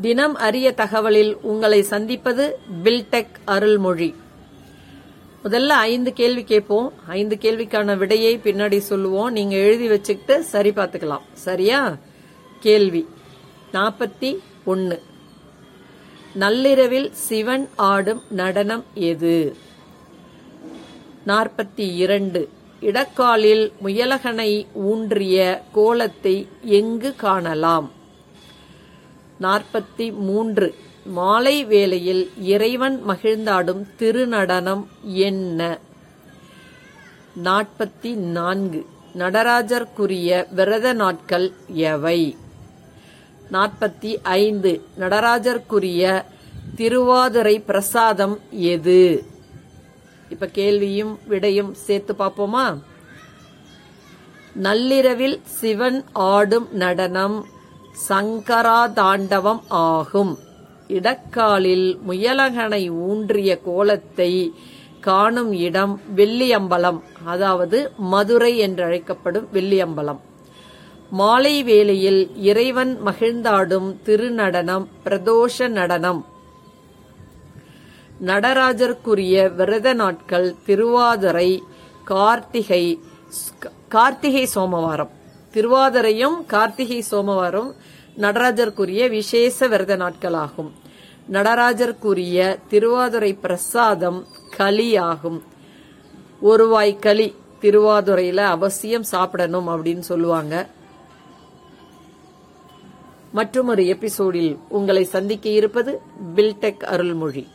தினம் அரிய தகவலில் உங்களை சந்திப்பது பில்டெக் அருள்மொழி. முதல்ல ஐந்து கேள்வி கேட்போம். ஐந்து கேள்விக்கான விடையை பின்னாடி சொல்லுவோம். நீங்க எழுதி வச்சுக்கிட்டு சரி பார்த்துக்கலாம். சரியா? கேள்வி நாற்பத்தி ஒன்னு. நள்ளிரவில் சிவன் ஆடும் நடனம் எது? நாற்பத்தி இரண்டு. இடக்காலில் முயலகனை ஊன்றிய கோலத்தை எங்கு காணலாம்? நாற்பத்தி மூன்று. மாலை வேளையில் இறைவன் மகிழ்ந்தாடும் திருநடனம் என்ன? நாற்பத்தி நான்கு. நடராஜர்க்குரிய விரத நாட்கள் எவை? நாற்பத்தி ஐந்து. நடராஜர்க்குரிய திருவாதிரை பிரசாதம் எது? இப்ப கேள்வியும் விடையும் சேர்த்து பார்ப்போமா? நள்ளிரவில் சிவன் ஆடும் நடனம் சங்கராதாண்டவம் ஆகும். இடக்காலில் முயலகனை ஊன்றிய கோலத்தை காணும் இடம் வெள்ளியம்பலம் அதாவது மதுரை என்று அழைக்கப்படும் வெள்ளியம்பலம். மாலை வேளையில் இறைவன் மகிழ்ந்தாடும் திருநடனம் பிரதோஷ நடனம். நடராஜருக்குரிய விரத நாட்கள் திருவாதிரை கார்த்திகை கார்த்திகை சோமவாரம். திருவாதிரையும் கார்த்திகை சோமவாரம் நடராஜருக்குரிய விசேஷ விரத நாட்களாகும். நடராஜருக்குரிய திருவாதுரை பிரசாதம் களி ஆகும் ஒரு களி திருவாதுரையில அவசியம் சாப்பிடணும் அப்படின்னு சொல்லுவாங்க. மற்றும் ஒரு எபிசோடில் உங்களை சந்திக்க இருப்பது பில்டெக் அருள்மொழி.